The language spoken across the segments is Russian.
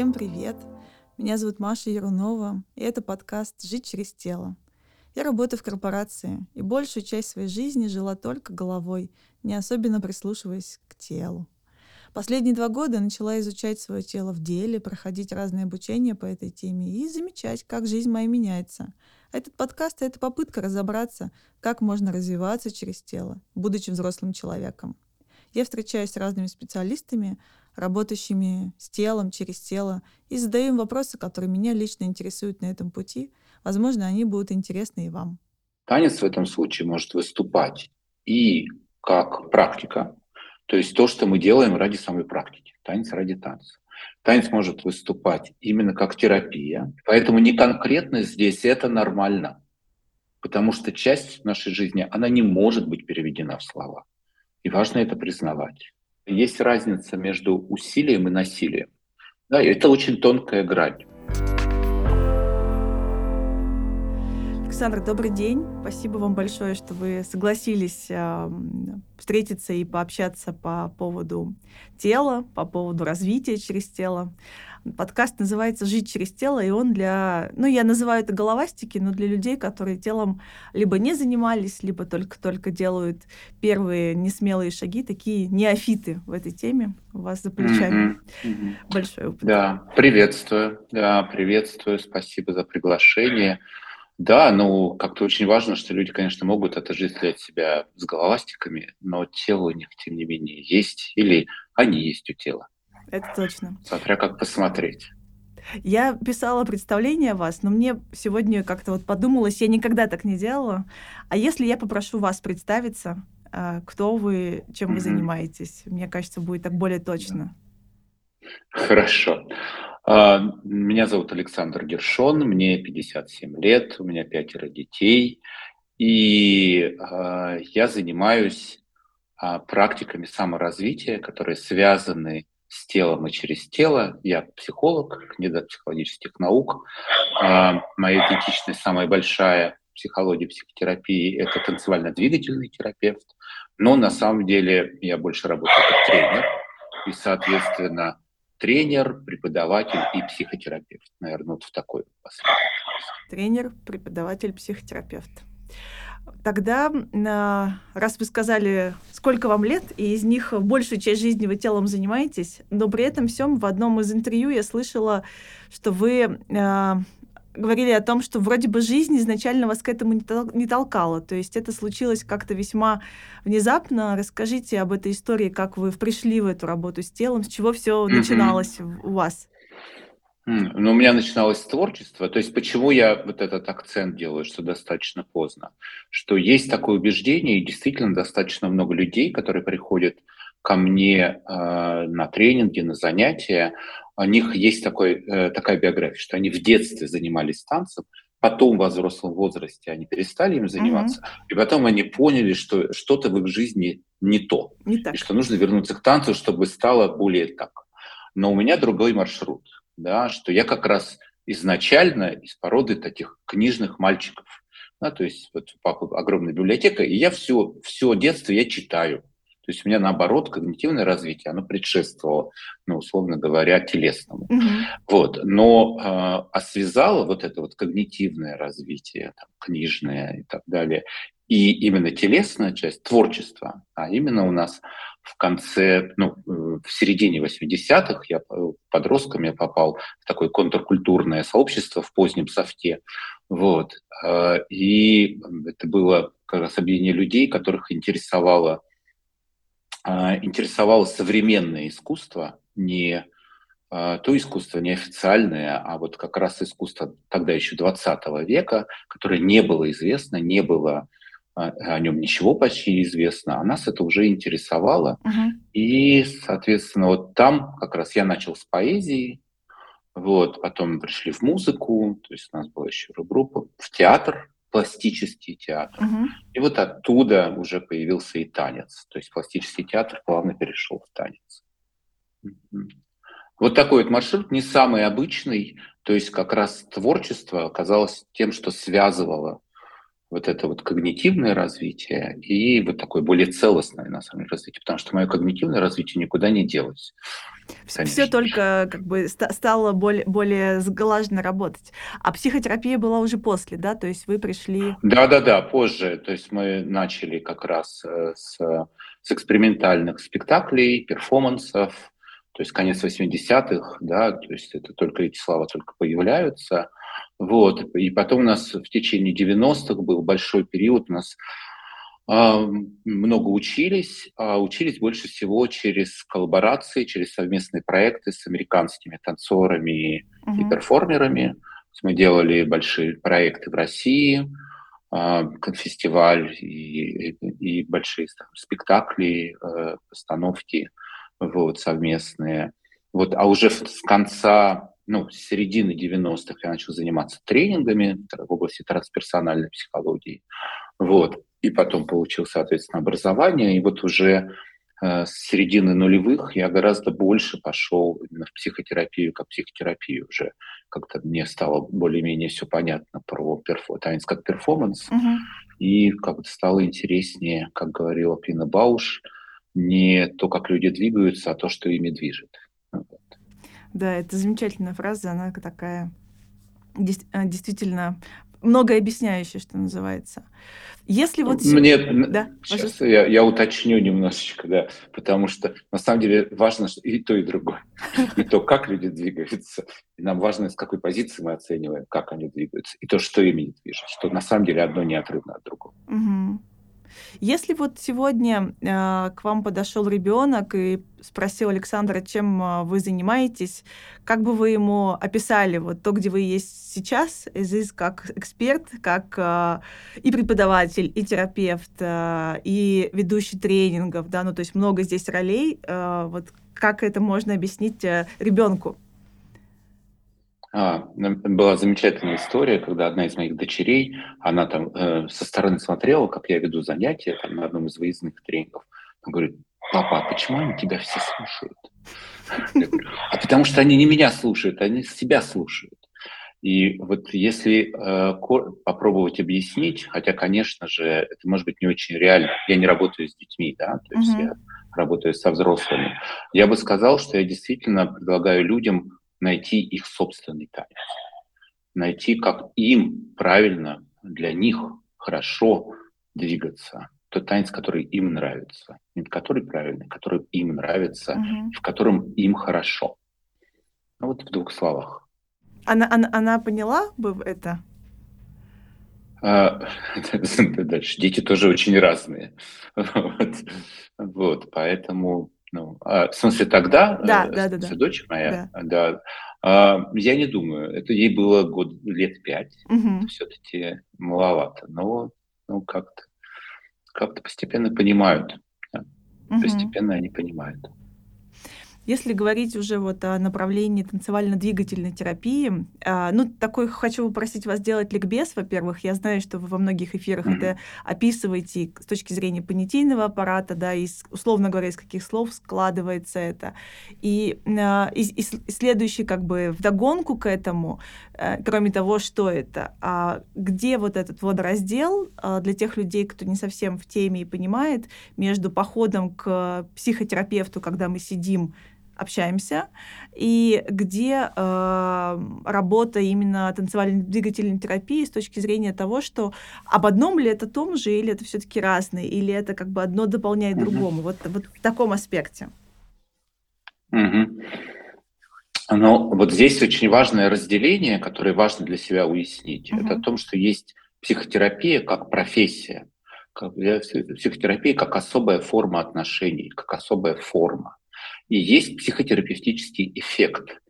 Всем привет! Меня зовут Маша Ярунова, и это подкаст «Жить через тело». Я работаю в корпорации, и большую часть своей жизни жила только головой, не особенно прислушиваясь к телу. Последние два года начала изучать свое тело в деле, проходить разные обучения по этой теме и замечать, как жизнь моя меняется. Этот подкаст — это попытка разобраться, как можно развиваться через тело, будучи взрослым человеком. Я встречаюсь с разными специалистами, работающими с телом, через тело, и задаю вопросы, которые меня лично интересуют на этом пути. Возможно, они будут интересны и вам. Танец в этом случае может выступать и как практика, то есть то, что мы делаем ради самой практики, танец ради танца. Танец может выступать именно как терапия, поэтому не конкретно здесь это нормально, потому что часть нашей жизни, она не может быть переведена в слова. И важно это признавать. Есть разница между усилием и насилием. Да, это очень тонкая грань. Александр, добрый день. Спасибо вам большое, что вы согласились э, встретиться и пообщаться по поводу тела, по поводу развития через тело. Подкаст называется «Жить через тело», и он для, ну, я называю это головастики, но для людей, которые телом либо не занимались, либо только-только делают первые несмелые шаги, такие неофиты в этой теме. У вас за плечами mm-hmm. Mm-hmm. большой опыт. Да, приветствую. Да, приветствую. Спасибо за приглашение. Да, ну, как-то очень важно, что люди, конечно, могут отождествлять себя с головастиками, но тело у них, тем не менее, есть, или они есть у тела. Это точно. Смотря как посмотреть. Я писала представление о вас, но мне сегодня как-то вот подумалось, я никогда так не делала. А если я попрошу вас представиться, а, кто вы, чем вы занимаетесь? Мне кажется, будет так более точно. Хорошо. А, меня зовут Александр Гершон, мне 57 лет, у меня пятеро детей, и а, я занимаюсь практиками саморазвития, которые связаны с телом и через тело. Я психолог, кандидат психологических наук. А, моя идентичность самая большая в психологии, психотерапии – это танцевально-двигательный терапевт. Но на самом деле я больше работаю как тренер. И, соответственно, тренер, преподаватель и психотерапевт. Наверное, вот в такой последовательности. Тренер, преподаватель, психотерапевт. Тогда, раз вы сказали, сколько вам лет, и из них большую часть жизни вы телом занимаетесь, но при этом всем в одном из интервью я слышала, что вы а, говорили о том, что вроде бы жизнь изначально вас к этому не толкала. То есть это случилось как-то весьма внезапно. Расскажите об этой истории, как вы пришли в эту работу с телом, с чего все начиналось у вас. Ну, у меня начиналось творчество. То есть почему я вот этот акцент делаю, что достаточно поздно? Что есть такое убеждение, и действительно достаточно много людей, которые приходят ко мне э, на тренинги, на занятия, у них есть такой, э, такая биография, что они в детстве занимались танцем, потом в взрослом возрасте они перестали им заниматься, mm-hmm. и потом они поняли, что что-то в их жизни не то, не так. и что нужно вернуться к танцу, чтобы стало более так. Но у меня другой маршрут да, что я как раз изначально из породы таких книжных мальчиков. Да, то есть вот у папы огромная библиотека, и я все, все детство я читаю. То есть у меня наоборот когнитивное развитие, оно предшествовало, ну, условно говоря, телесному. Mm-hmm. Вот. Но э, а связало вот это вот когнитивное развитие, там, книжное и так далее, и именно телесная часть творчества, а именно у нас в конце, ну, в середине 80-х, я подростком я попал в такое контркультурное сообщество в позднем софте, вот, а, и это было как раз объединение людей, которых интересовало, а, интересовало современное искусство, не то искусство неофициальное, а вот как раз искусство тогда еще 20 века, которое не было известно, не было о нем ничего почти известно, а нас это уже интересовало. Uh-huh. И, соответственно, вот там как раз я начал с поэзии, вот, потом мы пришли в музыку, то есть у нас была еще группа, в театр, пластический театр. Uh-huh. И вот оттуда уже появился и танец. То есть пластический театр плавно перешел в танец. Uh-huh. Вот такой вот маршрут, не самый обычный, то есть как раз творчество оказалось тем, что связывало вот это вот когнитивное развитие и вот такое более целостное, на самом деле, развитие, потому что мое когнитивное развитие никуда не делось. Все только как бы стало более, более сглаженно работать. А психотерапия была уже после, да? То есть вы пришли... Да-да-да, позже. То есть мы начали как раз э, с, с экспериментальных спектаклей, перформансов, то есть конец 80-х, да, то есть это только эти слова только появляются. Вот. И потом у нас в течение 90-х был большой период, у нас э, много учились, а учились больше всего через коллаборации, через совместные проекты с американскими танцорами uh-huh. и перформерами. Мы делали большие проекты в России, э, фестиваль и, и, и большие там, спектакли, э, постановки вот, совместные. Вот, а уже с конца ну, с середины 90-х я начал заниматься тренингами в области трансперсональной психологии. Вот. И потом получил, соответственно, образование. И вот уже э, с середины нулевых я гораздо больше пошел именно в психотерапию, как психотерапию уже. Как-то мне стало более-менее все понятно про перфо, танец как перформанс. Uh-huh. И как-то стало интереснее, как говорила Пина Бауш, не то, как люди двигаются, а то, что ими движет. Да, это замечательная фраза, она такая э, действительно многое объясняющая, что называется. Если вот... Мне, да, сейчас я, я уточню немножечко, да, потому что на самом деле важно что и то, и другое. И то, как люди двигаются, и нам важно, с какой позиции мы оцениваем, как они двигаются, и то, что ими движет, что на самом деле одно неотрывно от другого. Угу. Если вот сегодня э, к вам подошел ребенок и спросил Александра, чем э, вы занимаетесь, как бы вы ему описали вот то, где вы есть сейчас, здесь как эксперт, как э, и преподаватель, и терапевт, э, и ведущий тренингов, да, ну то есть много здесь ролей, э, вот как это можно объяснить э, ребенку? А, была замечательная история, когда одна из моих дочерей, она там э, со стороны смотрела, как я веду занятия там, на одном из выездных тренингов. Она говорит, папа, а почему они тебя все слушают? а потому что они не меня слушают, они себя слушают. И вот если э, попробовать объяснить, хотя, конечно же, это может быть не очень реально, я не работаю с детьми, да, то есть я работаю со взрослыми, я бы сказал, что я действительно предлагаю людям найти их собственный танец, найти, как им правильно, для них хорошо двигаться. Тот танец, который им нравится. Не который правильный, который им нравится, угу. в котором им хорошо. Ну, вот в двух словах. Она, она, она поняла бы это? А, дальше. Дети тоже очень разные. Вот. вот, поэтому ну, а, в смысле, тогда, да, э, да, да, да. дочь моя, да. да а, я не думаю, это ей было год, лет пять, угу. все-таки маловато, но ну, как-то как постепенно понимают, да? угу. постепенно они понимают. Если говорить уже вот о направлении танцевально-двигательной терапии, а, ну, такой хочу попросить вас сделать ликбез, во-первых. Я знаю, что вы во многих эфирах mm-hmm. это описываете с точки зрения понятийного аппарата, да, и, условно говоря, из каких слов складывается это. И, а, и, и следующий как бы вдогонку к этому, а, кроме того, что это, а где вот этот водораздел а, для тех людей, кто не совсем в теме и понимает, между походом к психотерапевту, когда мы сидим общаемся, и где э, работа именно танцевальной двигательной терапии с точки зрения того, что об одном ли это том же, или это все-таки разные, или это как бы одно дополняет mm-hmm. другому. Вот, вот в таком аспекте. Mm-hmm. Но вот здесь очень важное разделение, которое важно для себя уяснить. Mm-hmm. Это о том, что есть психотерапия как профессия, как, психотерапия как особая форма отношений, как особая форма. И есть психотерапевтический эффект,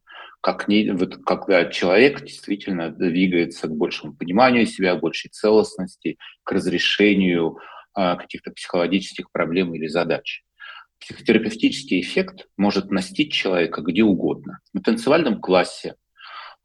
как не, вот, когда человек действительно двигается к большему пониманию себя, к большей целостности, к разрешению а, каких-то психологических проблем или задач. Психотерапевтический эффект может настичь человека где угодно. На танцевальном классе,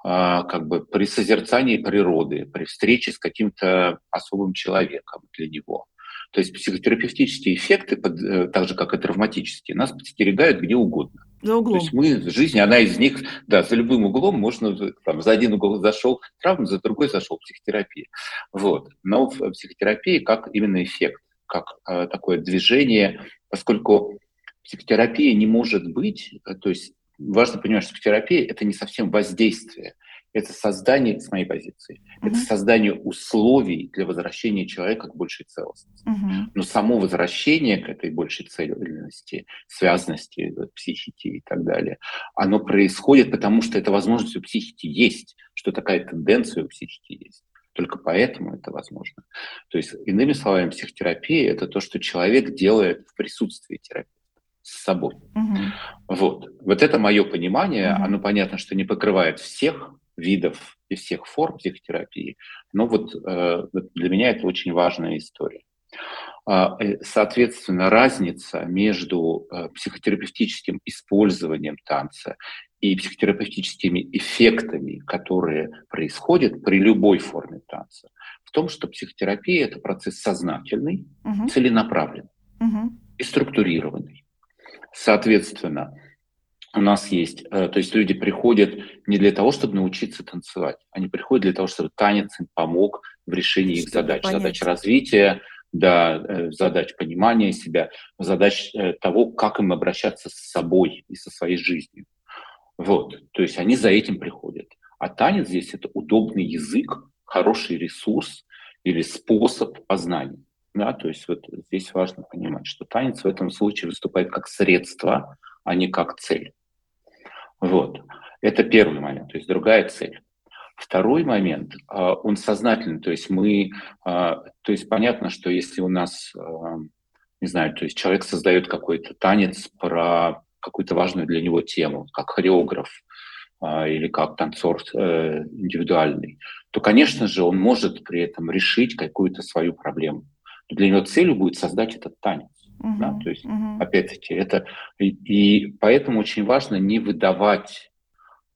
а, как бы при созерцании природы, при встрече с каким-то особым человеком для него – то есть психотерапевтические эффекты, э, так же как и травматические, нас подстерегают где угодно. За углом. То есть мы, жизнь, она из них, да, за любым углом можно, там, за один угол зашел травма, за другой зашел психотерапия. Вот. Но в психотерапии как именно эффект, как э, такое движение, поскольку психотерапия не может быть, э, то есть важно понимать, что психотерапия – это не совсем воздействие, это создание, с моей позиции, uh-huh. это создание условий для возвращения человека к большей целостности. Uh-huh. Но само возвращение к этой большей целостности, связанности психики и так далее, оно происходит потому, что эта возможность у психики есть, что такая тенденция у психики есть. Только поэтому это возможно. То есть, иными словами, психотерапия – это то, что человек делает в присутствии терапии с собой. Угу. Вот. вот это мое понимание. Угу. Оно понятно, что не покрывает всех видов и всех форм психотерапии, но вот э, для меня это очень важная история. А, э, соответственно, разница между э, психотерапевтическим использованием танца и психотерапевтическими эффектами, которые происходят при любой форме танца, в том, что психотерапия – это процесс сознательный, угу. целенаправленный угу. и структурированный. Соответственно, у нас есть, э, то есть люди приходят не для того, чтобы научиться танцевать, они приходят для того, чтобы танец им помог в решении их задач, понять. задач развития, да, э, задач понимания себя, задач э, того, как им обращаться с собой и со своей жизнью. Вот, то есть они за этим приходят. А танец здесь это удобный язык, хороший ресурс или способ познания. Да, то есть вот здесь важно понимать, что танец в этом случае выступает как средство, а не как цель. Вот. Это первый момент, то есть другая цель. Второй момент, а, он сознательный, то есть мы, а, то есть понятно, что если у нас, а, не знаю, то есть человек создает какой-то танец про какую-то важную для него тему, как хореограф или как танцор э, индивидуальный, то, конечно же, он может при этом решить какую-то свою проблему для него целью будет создать этот танец. Uh-huh, да? То есть, uh-huh. опять-таки, это и, и поэтому очень важно не выдавать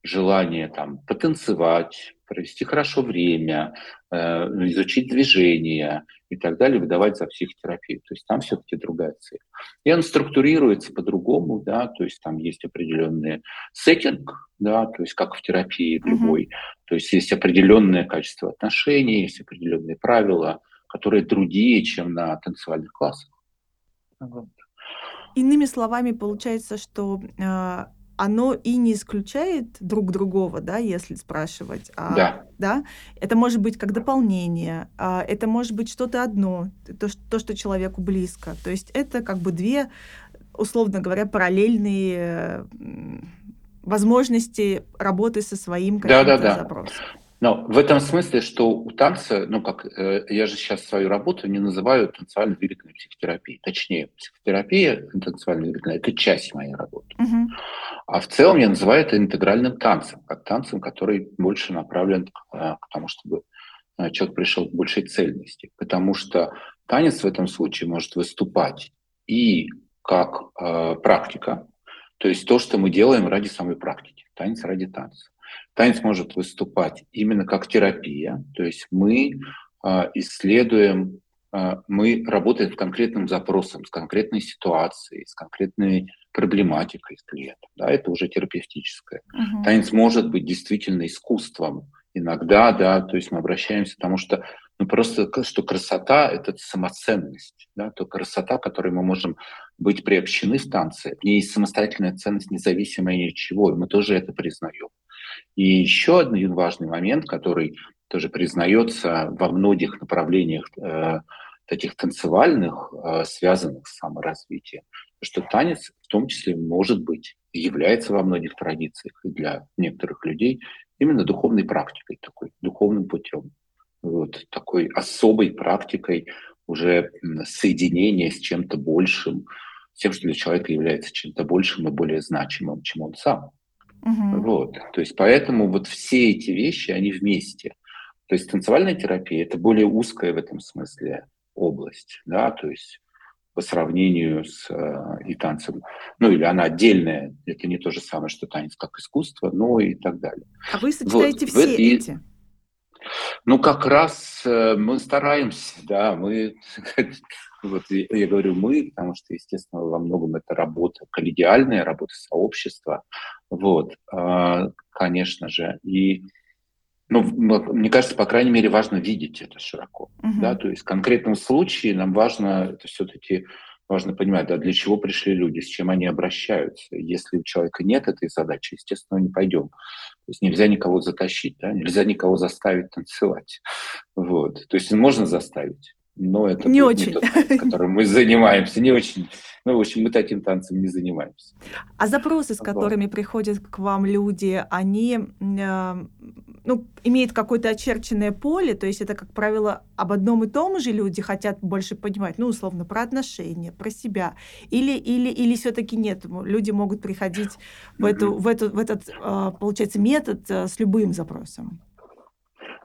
желание там потанцевать, провести хорошо время, э, изучить движения и так далее, выдавать за психотерапию. То есть там все-таки другая цель. И он структурируется по-другому, да, то есть там есть определенный сеттинг, да, то есть как в терапии любой, uh-huh. то есть есть определенное качество отношений, есть определенные правила, которые другие, чем на танцевальных классах. Иными словами, получается, что э, оно и не исключает друг другого, да, если спрашивать. А, да. да. Это может быть как дополнение, а это может быть что-то одно, то, то, что человеку близко. То есть это как бы две, условно говоря, параллельные возможности работы со своим каким-то да, да, да. запросом. Но в этом смысле, что у танца, ну как, э, я же сейчас свою работу не называю танцевально-двигательной психотерапией. Точнее, психотерапия танцевально-двигательная – это часть моей работы. Uh-huh. А в целом я называю это интегральным танцем, как танцем, который больше направлен э, к тому, чтобы э, человек пришел к большей цельности. Потому что танец в этом случае может выступать и как э, практика, то есть то, что мы делаем ради самой практики, танец ради танца. Танец может выступать именно как терапия, то есть мы а, исследуем, а, мы работаем с конкретным запросом, с конкретной ситуацией, с конкретной проблематикой с клиентом. Да, это уже терапевтическое. Uh-huh. Танец может быть действительно искусством. Иногда, да, то есть мы обращаемся, потому что ну, просто что красота – это самоценность, да, то красота, которой мы можем быть приобщены в танце, в ней есть самостоятельная ценность, независимая ни от чего, и мы тоже это признаем. И еще один важный момент, который тоже признается во многих направлениях э, таких танцевальных, э, связанных с саморазвитием, что танец в том числе может быть, является во многих традициях и для некоторых людей именно духовной практикой, такой духовным путем, вот, такой особой практикой уже соединения с чем-то большим, с тем, что для человека является чем-то большим и более значимым, чем он сам. Угу. Вот. То есть поэтому вот все эти вещи, они вместе. То есть танцевальная терапия – это более узкая в этом смысле область, да, то есть по сравнению с э, и танцем, ну или она отдельная, это не то же самое, что танец как искусство, но и так далее. А вы сочетаете вот. все и, эти? Ну, как раз э, мы стараемся, да, мы Вот я говорю мы, потому что, естественно, во многом это работа коллегиальная, работа сообщества. Вот, а, конечно же. И ну, мне кажется, по крайней мере, важно видеть это широко. Uh-huh. Да? То есть в конкретном случае нам важно это все-таки важно понимать, да, для чего пришли люди, с чем они обращаются. Если у человека нет этой задачи, естественно, не пойдем. То есть нельзя никого затащить, да, нельзя никого заставить танцевать. Вот. То есть можно заставить, но это не очень. не тот, которым мы занимаемся, не очень. Ну, в общем, мы таким танцем не занимаемся. А запросы, с которыми вот. приходят к вам люди, они э, ну, имеют какое-то очерченное поле, то есть это, как правило, об одном и том же люди хотят больше понимать, ну, условно, про отношения, про себя, или, или, или все-таки нет, люди могут приходить в, эту, в, эту, в этот, э, получается, метод э, с любым запросом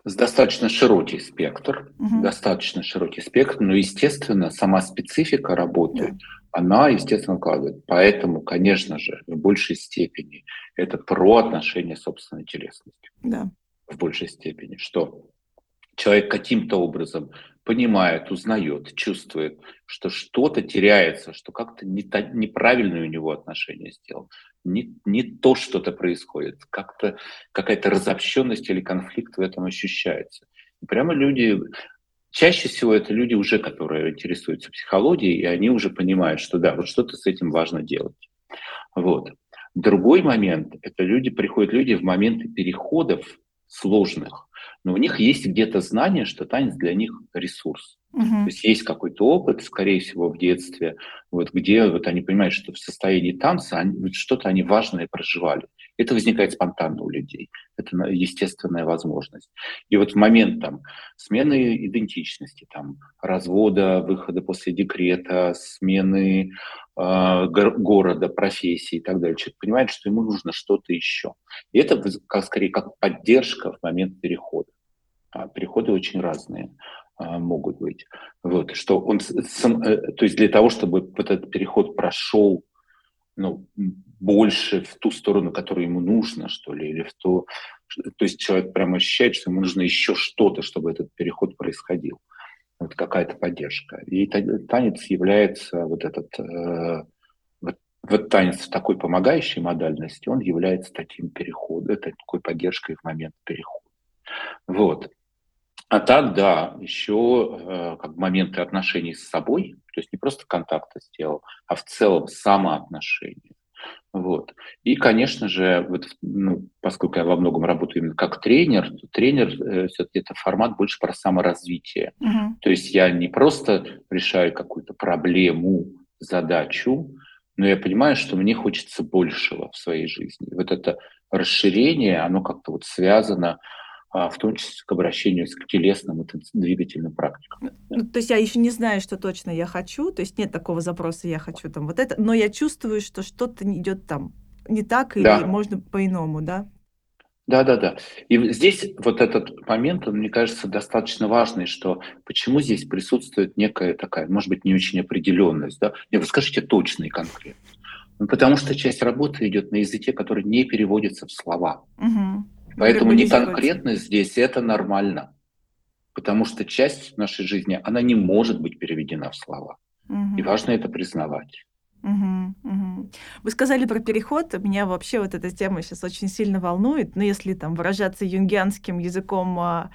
достаточно широкий спектр, угу. достаточно широкий спектр, но, естественно, сама специфика работы, да. она, естественно, укладывает. Поэтому, конечно же, в большей степени это про отношения собственной телесности. Да. В большей степени, что человек каким-то образом понимает, узнает, чувствует, что что-то теряется, что как-то не та, неправильное у него отношение сделал, не, не то что-то происходит, как-то какая-то разобщенность или конфликт в этом ощущается. И прямо люди, чаще всего это люди уже, которые интересуются психологией, и они уже понимают, что да, вот что-то с этим важно делать. Вот. Другой момент – это люди, приходят люди в моменты переходов сложных, но у них есть где-то знание, что танец для них ресурс. Угу. То есть есть какой-то опыт, скорее всего, в детстве, вот, где вот они понимают, что в состоянии танца они, что-то они важное проживали. Это возникает спонтанно у людей. Это естественная возможность. И вот в момент там, смены идентичности, там, развода, выхода после декрета, смены э, города, профессии и так далее, человек понимает, что ему нужно что-то еще. И это как, скорее как поддержка в момент перехода. А переходы очень разные. А, могут быть. Вот, что он э, то есть для того, чтобы этот переход прошел ну, больше в ту сторону, которую ему нужно, что ли, или в то, то есть человек прямо ощущает, что ему нужно еще что-то, чтобы этот переход происходил. Вот какая-то поддержка. И танец является вот этот э, вот, вот танец в такой помогающей модальности, он является таким переходом, это такой поддержкой в момент перехода. Вот. А так, да, еще э, как моменты отношений с собой, то есть не просто контакта сделал, а в целом самоотношения. Вот. И, конечно же, вот, ну, поскольку я во многом работаю именно как тренер, то тренер э, все-таки это формат больше про саморазвитие. Uh-huh. То есть я не просто решаю какую-то проблему, задачу, но я понимаю, что мне хочется большего в своей жизни. Вот это расширение, оно как-то вот связано в том числе к обращению к телесным и двигательным практикам. Ну, то есть я еще не знаю, что точно я хочу, то есть нет такого запроса «я хочу там вот это», но я чувствую, что что-то идет там не так или да. можно по-иному, да? Да, да, да. И здесь вот этот момент, он, мне кажется, достаточно важный, что почему здесь присутствует некая такая, может быть, не очень определенность, да? Нет, вы скажите точно и конкретно. Ну, потому что часть работы идет на языке, который не переводится в слова. Угу. Поэтому не конкретно здесь это нормально. Потому что часть нашей жизни, она не может быть переведена в слова. Угу. И важно это признавать. Угу, угу. Вы сказали про переход. Меня вообще вот эта тема сейчас очень сильно волнует. Но ну, если там выражаться юнгианским языком а,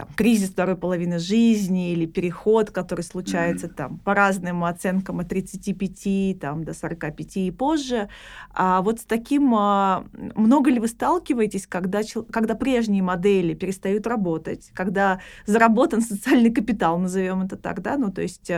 там, кризис второй половины жизни или переход, который случается mm-hmm. там по разным оценкам от 35 там, до 45 и позже. А вот с таким а, много ли вы сталкиваетесь, когда, когда прежние модели перестают работать, когда заработан социальный капитал, назовем это так, да, ну то есть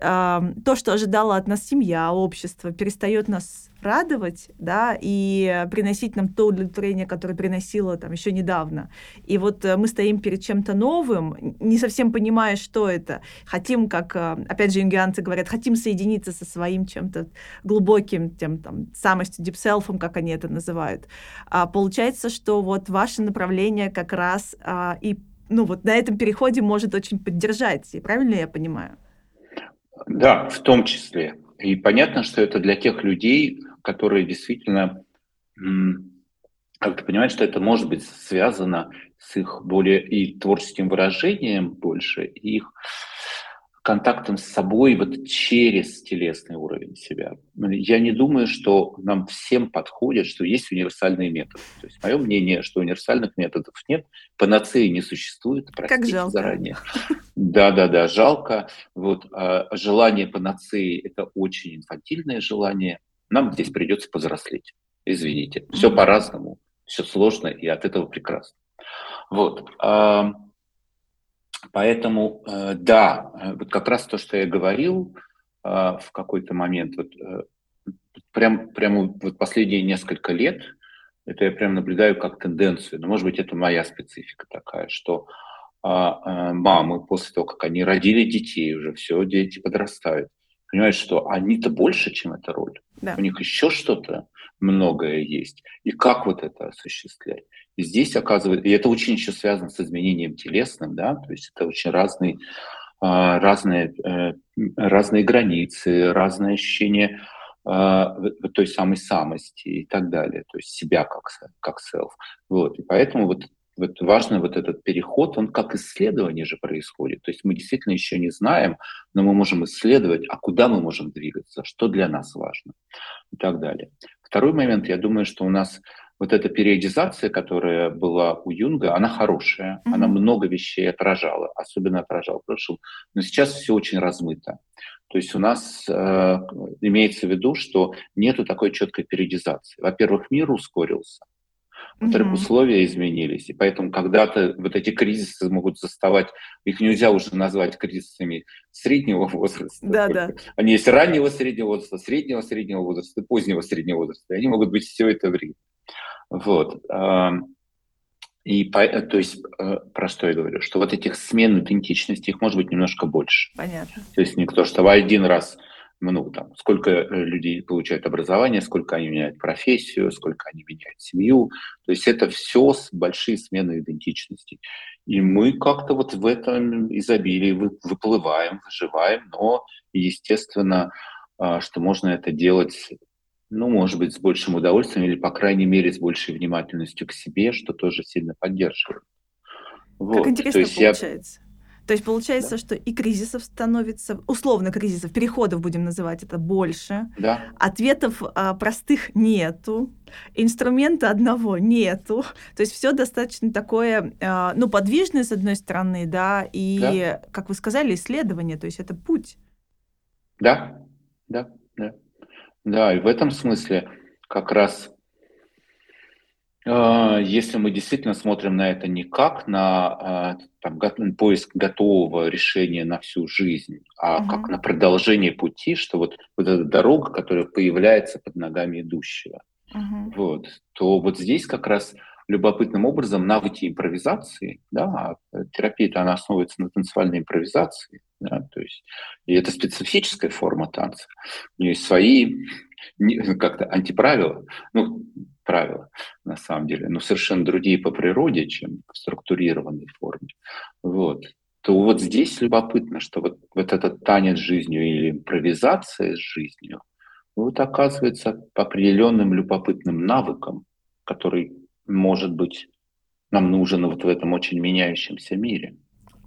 а, то, что ожидала от нас семья, общество, перестает нас радовать, да, и приносить нам то удовлетворение, которое приносило там еще недавно. И вот э, мы стоим перед чем-то новым, не совсем понимая, что это. Хотим, как, э, опять же, юнгианцы говорят, хотим соединиться со своим чем-то глубоким, тем там, самостью, deep self ом, как они это называют. А получается, что вот ваше направление как раз а, и ну вот на этом переходе может очень поддержать. И правильно я понимаю? Да, в том числе. И понятно, что это для тех людей, которые действительно как-то понимают, что это может быть связано с их более и творческим выражением больше, и их контактом с собой вот через телесный уровень себя. Я не думаю, что нам всем подходит, что есть универсальные методы. То есть мое мнение, что универсальных методов нет, панацеи не существует, как жалко. заранее. Да-да-да, жалко. Вот, а желание панацеи – это очень инфантильное желание. Нам здесь придется повзрослеть. Извините. Все по-разному, все сложно, и от этого прекрасно. Вот. Поэтому, э, да, э, вот как раз то, что я говорил э, в какой-то момент, вот, прям, прямо вот последние несколько лет, это я прям наблюдаю как тенденцию, но, может быть, это моя специфика такая, что а, мамы после того, как они родили детей, уже все, дети подрастают, понимают, что они-то больше, чем эта роль. Да. У них еще что-то многое есть. И как вот это осуществлять? И здесь оказывается, и это очень еще связано с изменением телесным, да, то есть это очень разные, а, разные, э, разные границы, разные ощущения а, той самой самости и так далее, то есть себя как, как self. Вот. И поэтому вот вот важно вот этот переход, он как исследование же происходит. То есть мы действительно еще не знаем, но мы можем исследовать, а куда мы можем двигаться, что для нас важно и так далее. Второй момент, я думаю, что у нас вот эта периодизация, которая была у Юнга, она хорошая, mm-hmm. она много вещей отражала, особенно отражала прошлом, но сейчас все очень размыто. То есть у нас э, имеется в виду, что нету такой четкой периодизации. Во-первых, мир ускорился, mm-hmm. условия изменились, и поэтому когда-то вот эти кризисы могут заставать, их нельзя уже назвать кризисами среднего возраста. Да, да. Они есть раннего среднего возраста, среднего среднего возраста, позднего среднего возраста. И они могут быть все это время. Вот. И то есть э, про что я говорю? Что вот этих смен идентичности, их может быть немножко больше. Понятно. То есть не кто, что один раз, ну, там, сколько э, людей получают образование, сколько они меняют профессию, сколько они меняют семью. То есть это все большие смены идентичности. И мы как-то вот в этом изобилии выплываем, выживаем, но, естественно, а, что можно это делать ну, может быть, с большим удовольствием или, по крайней мере, с большей внимательностью к себе, что тоже сильно поддерживает. Вот. Как интересно То есть получается. Я... То есть получается, да. что и кризисов становится, условно кризисов, переходов будем называть это больше. Да. Ответов а, простых нету, инструмента одного нету. То есть все достаточно такое, а, ну, подвижное с одной стороны, да, и, да. как вы сказали, исследование, то есть это путь. Да, да, да. Да, и в этом смысле как раз, если мы действительно смотрим на это не как на э, там, поиск готового решения на всю жизнь, а угу. как на продолжение пути, что вот, вот эта дорога, которая появляется под ногами идущего, угу. вот, то вот здесь как раз любопытным образом навыки импровизации, да, а терапия-то она основывается на танцевальной импровизации, да, то есть, и это специфическая форма танца. У нее есть свои как-то антиправила, ну, правила на самом деле, но совершенно другие по природе, чем в структурированной форме. Вот. То вот здесь любопытно, что вот, вот этот танец с жизнью или импровизация с жизнью, вот оказывается по определенным любопытным навыкам, который, может быть, нам нужен вот в этом очень меняющемся мире.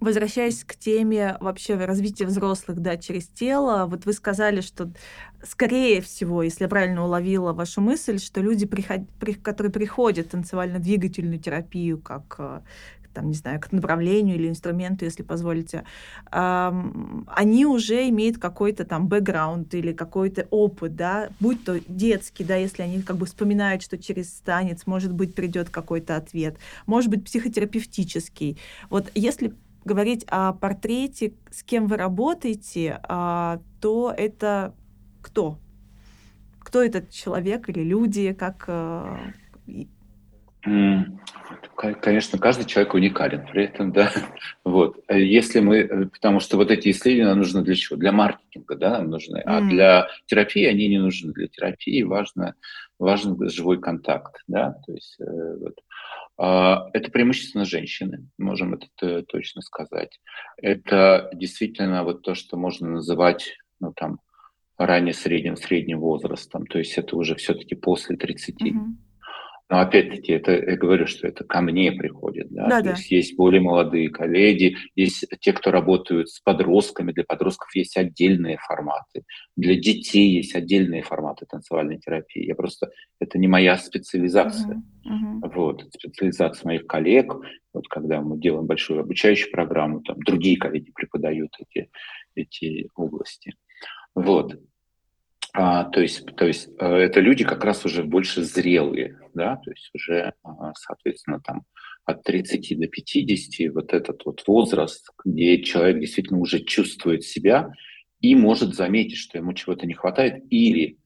Возвращаясь к теме вообще развития взрослых да, через тело, вот вы сказали, что скорее всего, если я правильно уловила вашу мысль, что люди, которые приходят в танцевально-двигательную терапию как э, там, не знаю, к направлению или инструменту, если позволите, эм, они уже имеют какой-то там бэкграунд или какой-то опыт, да, будь то детский, да, если они как бы вспоминают, что через танец, может быть, придет какой-то ответ, может быть, психотерапевтический. Вот если говорить о портрете, с кем вы работаете, а, то это кто? Кто этот человек или люди, как... Э, конечно, каждый человек уникален при этом, да. Вот. Если мы, э, потому что вот эти исследования нужны для чего? Для маркетинга, да, нам нужны. А mm. для терапии они не нужны. Для терапии важно, важен живой контакт, да, то есть э, вот. А, это преимущественно женщины, можем это точно сказать. Это действительно вот то, что можно называть, ну там, ранее средним, средним возрастом. То есть это уже все-таки после 30. Mm-hmm. Но опять-таки, это я говорю, что это ко мне приходит. Да? Да, То да. есть есть более молодые коллеги, есть те, кто работают с подростками. Для подростков есть отдельные форматы. Для детей есть отдельные форматы танцевальной терапии. Я просто... Это не моя специализация. Uh-huh, uh-huh. Вот. Специализация моих коллег. Вот когда мы делаем большую обучающую программу, там другие коллеги преподают эти, эти области. Вот. А, то есть, то есть э, это люди как раз уже больше зрелые, да, то есть уже, а, соответственно, там от 30 до 50 вот этот вот возраст, где человек действительно уже чувствует себя и может заметить, что ему чего-то не хватает, или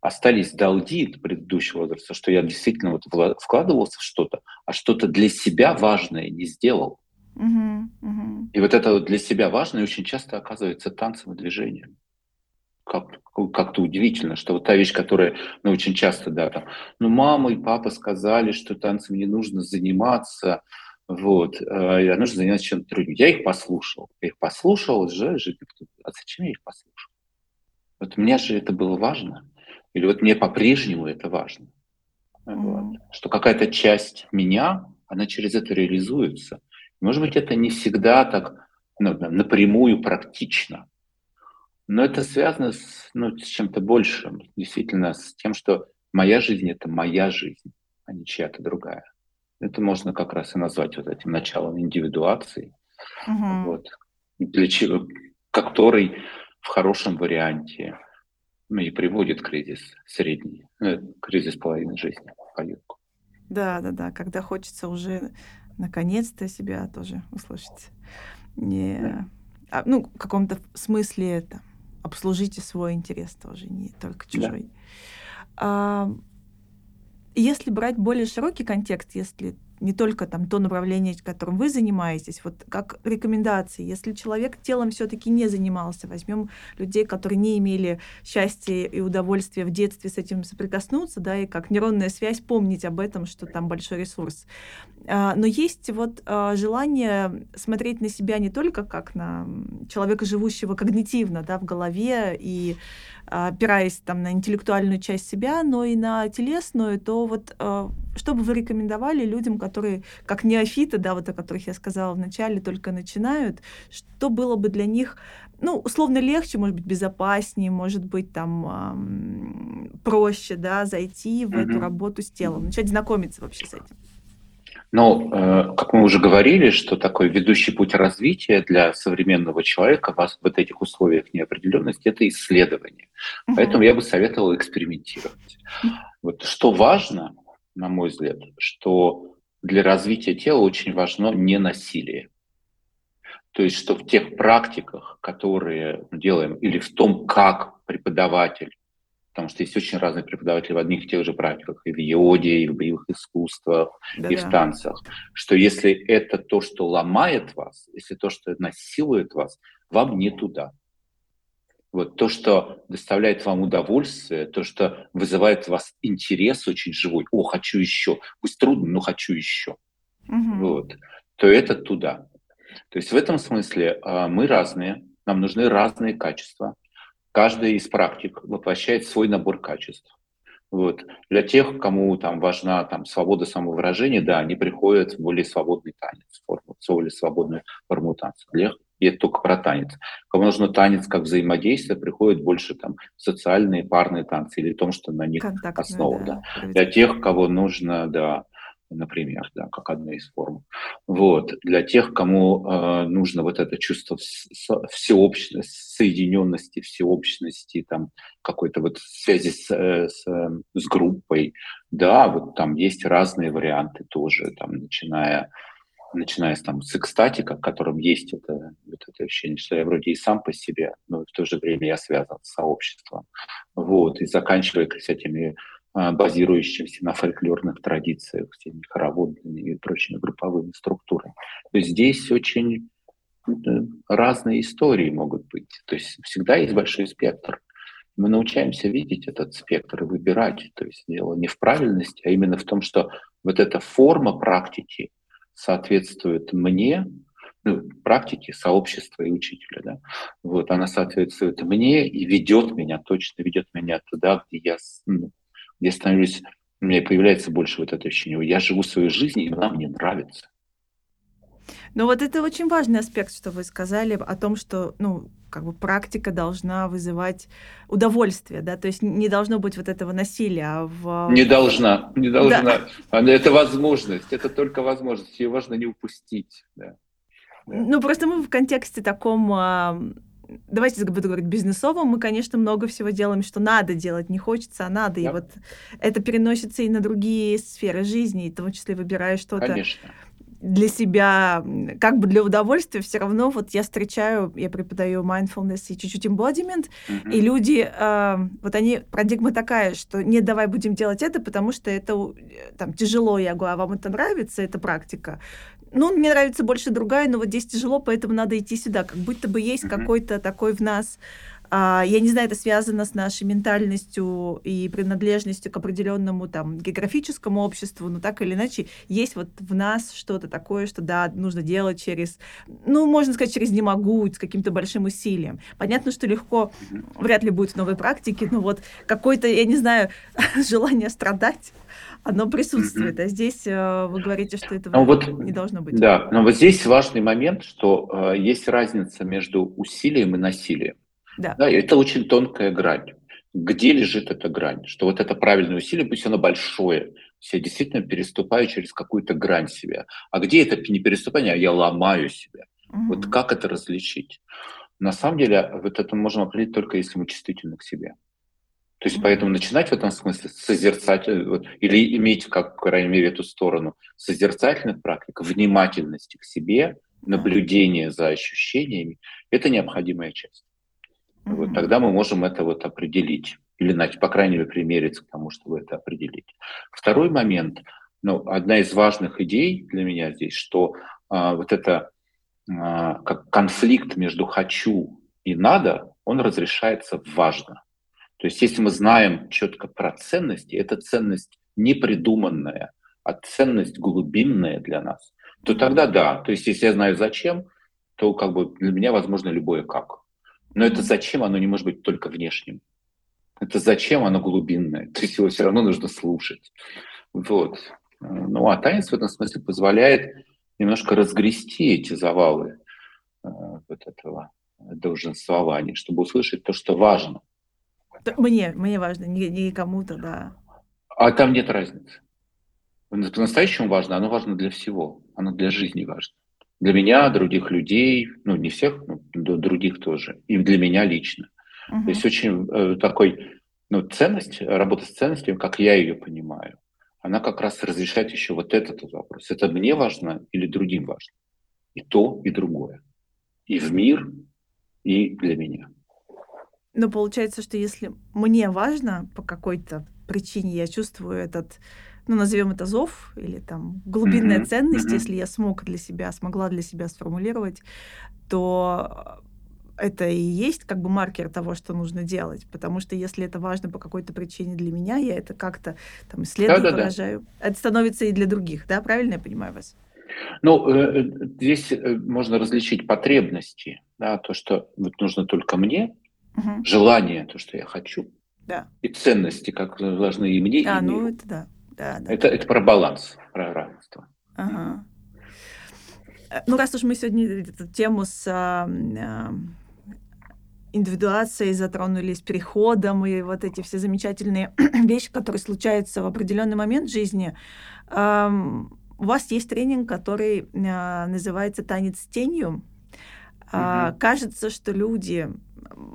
остались долги предыдущего возраста, что я действительно вот вкладывался в что-то, а что-то для себя важное не сделал. Uh-huh, uh-huh. И вот это вот для себя важное очень часто оказывается танцем и движением как, как-то удивительно, что вот та вещь, которая, ну, очень часто, да, там, ну, мама и папа сказали, что танцем не нужно заниматься, вот, э, нужно заниматься чем-то другим. Я их послушал, я их послушал, же, же, а зачем я их послушал? Вот мне же это было важно, или вот мне по-прежнему это важно, mm-hmm. вот, что какая-то часть меня, она через это реализуется. Может быть, это не всегда так ну, напрямую практично, но это связано с, ну, с чем-то большим, действительно, с тем, что моя жизнь – это моя жизнь, а не чья-то другая. Это можно как раз и назвать вот этим началом индивидуации, угу. вот, для чего, который в хорошем варианте ну, и приводит кризис средний, ну, кризис половины жизни, поездку. Да, да, да, когда хочется уже наконец-то себя тоже услышать. Не, да. а, ну, в каком-то смысле это обслужите свой интерес тоже, не только чужой. Да. А, если брать более широкий контекст, если не только там то направление, которым вы занимаетесь, вот как рекомендации, если человек телом все-таки не занимался, возьмем людей, которые не имели счастья и удовольствия в детстве с этим соприкоснуться, да, и как нейронная связь помнить об этом, что там большой ресурс. А, но есть вот а, желание смотреть на себя не только как на человека, живущего когнитивно, да, в голове и опираясь там на интеллектуальную часть себя, но и на телесную, то вот а, что бы вы рекомендовали людям, которые, как неофиты, да, вот о которых я сказала вначале, только начинают, что было бы для них, ну, условно легче, может быть, безопаснее, может быть, там эм, проще, да, зайти в mm-hmm. эту работу с телом, начать знакомиться вообще с этим? Но, э, как мы уже говорили, что такой ведущий путь развития для современного человека в вот этих условиях неопределенности – это исследование. Угу. Поэтому я бы советовал экспериментировать. Вот что важно, на мой взгляд, что для развития тела очень важно не насилие. То есть, что в тех практиках, которые мы делаем, или в том, как преподаватель потому что есть очень разные преподаватели в одних и тех же практиках, и в йоде, и в боевых искусствах, да -да. и в танцах, что если это то, что ломает вас, если то, что насилует вас, вам не туда. Вот то, что доставляет вам удовольствие, то, что вызывает у вас интерес очень живой, о, хочу еще, пусть трудно, но хочу еще, угу. вот, то это туда. То есть в этом смысле а, мы разные, нам нужны разные качества, каждая из практик воплощает свой набор качеств. Вот. Для тех, кому там важна там, свобода самовыражения, да, они приходят в более свободный танец, форму, более свободную форму танца. Для и это только про танец. Кому нужно танец как взаимодействие, приходят больше там социальные парные танцы или том, что на них основа. Да. Да. Для тех, кого нужно, да, например, да, как одна из форм. Вот. Для тех, кому э, нужно вот это чувство всеобщности, соединенности, всеобщности, там, какой-то вот связи с, э, с, с группой, да, вот там есть разные варианты тоже, там, начиная начиная с, там, с экстатика, в котором есть это, вот это ощущение, что я вроде и сам по себе, но в то же время я связан с сообществом. Вот, и заканчивая с этими а, базирующимся на фольклорных традициях, всеми хороводными и прочими групповыми структурами. То есть здесь очень э, разные истории могут быть. То есть всегда есть большой спектр. Мы научаемся видеть этот спектр и выбирать. То есть дело не в правильности, а именно в том, что вот эта форма практики соответствует мне, ну, практики, сообщества и учителя, да, вот, она соответствует мне и ведет меня, точно ведет меня туда, где я ну, где становлюсь у меня появляется больше вот это ощущение. Я живу свою жизнь, и она мне нравится. Ну вот это очень важный аспект, что вы сказали о том, что, ну, как бы практика должна вызывать удовольствие, да, то есть не должно быть вот этого насилия, в... Не должна, не должна. Да. Это возможность, это только возможность, ее важно не упустить, да. Ну, просто мы в контексте таком а, давайте буду говорить бизнесовом, мы, конечно, много всего делаем, что надо делать, не хочется, а надо. Да. И вот это переносится и на другие сферы жизни, и в том числе выбирая что-то. Конечно для себя, как бы для удовольствия, все равно вот я встречаю, я преподаю mindfulness и чуть-чуть embodiment, mm-hmm. и люди, э, вот они, парадигма такая, что нет, давай будем делать это, потому что это там тяжело, я говорю, а вам это нравится, эта практика? Ну, мне нравится больше другая, но вот здесь тяжело, поэтому надо идти сюда, как будто бы есть mm-hmm. какой-то такой в нас а, я не знаю, это связано с нашей ментальностью и принадлежностью к определенному там географическому обществу, но так или иначе есть вот в нас что-то такое, что да, нужно делать через, ну, можно сказать, через не могу, с каким-то большим усилием. Понятно, что легко вряд ли будет в новой практике, но вот какое-то, я не знаю, желание страдать, оно присутствует. А здесь э, вы говорите, что этого ну, вот, не должно быть. Да, но вот здесь важный момент, что э, есть разница между усилием и насилием. Да. да, это очень тонкая грань. Где лежит эта грань? Что вот это правильное усилие, пусть оно большое, я действительно переступаю через какую-то грань себя. А где это не переступание, а я ломаю себя? Угу. Вот как это различить? На самом деле, вот это можем определить только если мы чувствительны к себе. То есть, поэтому начинать в этом смысле созерцать, вот, или иметь, как, по крайней мере, эту сторону созерцательных практик, внимательности к себе, наблюдение за ощущениями, это необходимая часть. Mm-hmm. Вот, тогда мы можем это вот определить. Или, по крайней мере, примериться к тому, чтобы это определить. Второй момент, ну, одна из важных идей для меня здесь, что а, вот это а, как конфликт между хочу и надо, он разрешается важно. То есть если мы знаем четко про ценности, это ценность не придуманная, а ценность глубинная для нас, то тогда да. То есть если я знаю зачем, то как бы для меня возможно любое как. Но это зачем оно не может быть только внешним? Это зачем оно глубинное? То есть его все равно нужно слушать. Вот. Ну а танец в этом смысле позволяет немножко разгрести эти завалы э, вот этого долженствования, чтобы услышать то, что важно. Мне, мне важно, не, не кому-то, да. А там нет разницы. По-настоящему важно, оно важно для всего, оно для жизни важно для меня, других людей, ну не всех, но других тоже, и для меня лично. Uh-huh. То есть очень э, такой, ну ценность, работа с ценностью, как я ее понимаю, она как раз разрешает еще вот этот вопрос. Это мне важно или другим важно? И то, и другое. И в мир, и для меня. Но получается, что если мне важно по какой-то причине, я чувствую этот ну, назовем это зов или там глубинная mm-hmm. ценность, mm-hmm. если я смог для себя, смогла для себя сформулировать, то это и есть как бы маркер того, что нужно делать. Потому что если это важно по какой-то причине для меня, я это как-то там исследую, да, да, выражаю. Да. Это становится и для других, да? Правильно я понимаю вас? Ну, э, э, здесь э, можно различить потребности, да, то, что вот нужно только мне, угу. желание, то, что я хочу, да. и ценности, как должны и мне, а, и ну это да да, да. Это, это про баланс, про равенство. Ага. Э, ну, раз уж мы сегодня эту тему с а, а, индивидуацией затронули, с переходом и вот эти все замечательные вещи, которые случаются в определенный момент жизни, а, у вас есть тренинг, который а, называется «Танец с тенью». Угу. Кажется, что люди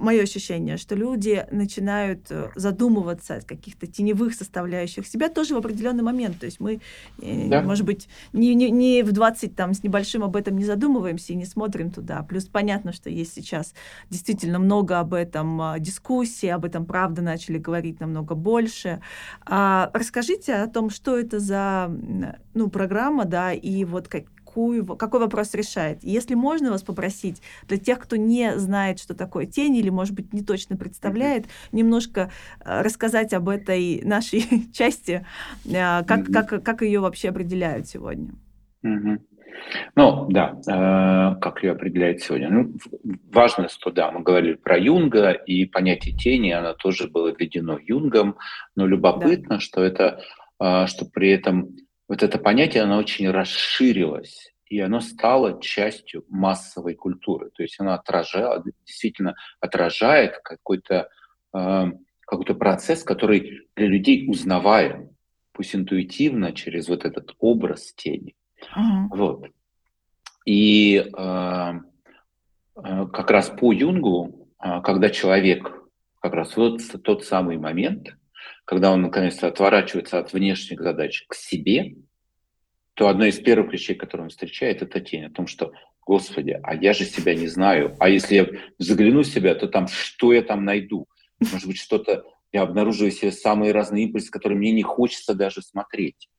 мое ощущение, что люди начинают э, задумываться о каких-то теневых составляющих себя тоже в определенный момент. То есть мы, э, да. может быть, не, не, не в 20 там с небольшим об этом не задумываемся и не смотрим туда. Плюс понятно, что есть сейчас действительно много об этом а, дискуссий, об этом правда начали говорить намного больше. А, расскажите о том, что это за ну, программа, да, и вот как, какую, какой вопрос решает. Если можно вас попросить, для тех, кто не знает, что такое тень, или, может быть, не точно представляет, немножко э, рассказать об этой нашей части, э, как, как, как ее вообще определяют сегодня. Ну, да, э, как ее определяют сегодня. Ну, важно, что, да, мы говорили про Юнга, и понятие тени, оно тоже было введено Юнгом, но любопытно, да. что это что при этом вот это понятие, оно очень расширилось, и оно стало частью массовой культуры. То есть оно отражает, действительно отражает какой-то а, какой-то процесс, который для людей узнаваем, пусть интуитивно, через вот этот образ тени. Uh-huh. Вот. И э, э, как раз по Юнгу, э, когда человек, как раз вот тот самый момент, когда он наконец-то отворачивается от внешних задач к себе, то одно из первых вещей, которые он встречает, это тень о том, что, Господи, а я же себя не знаю, а если я загляну в себя, то там что я там найду? Может быть, что-то я обнаруживаю себе самые разные импульсы, которые мне не хочется даже смотреть.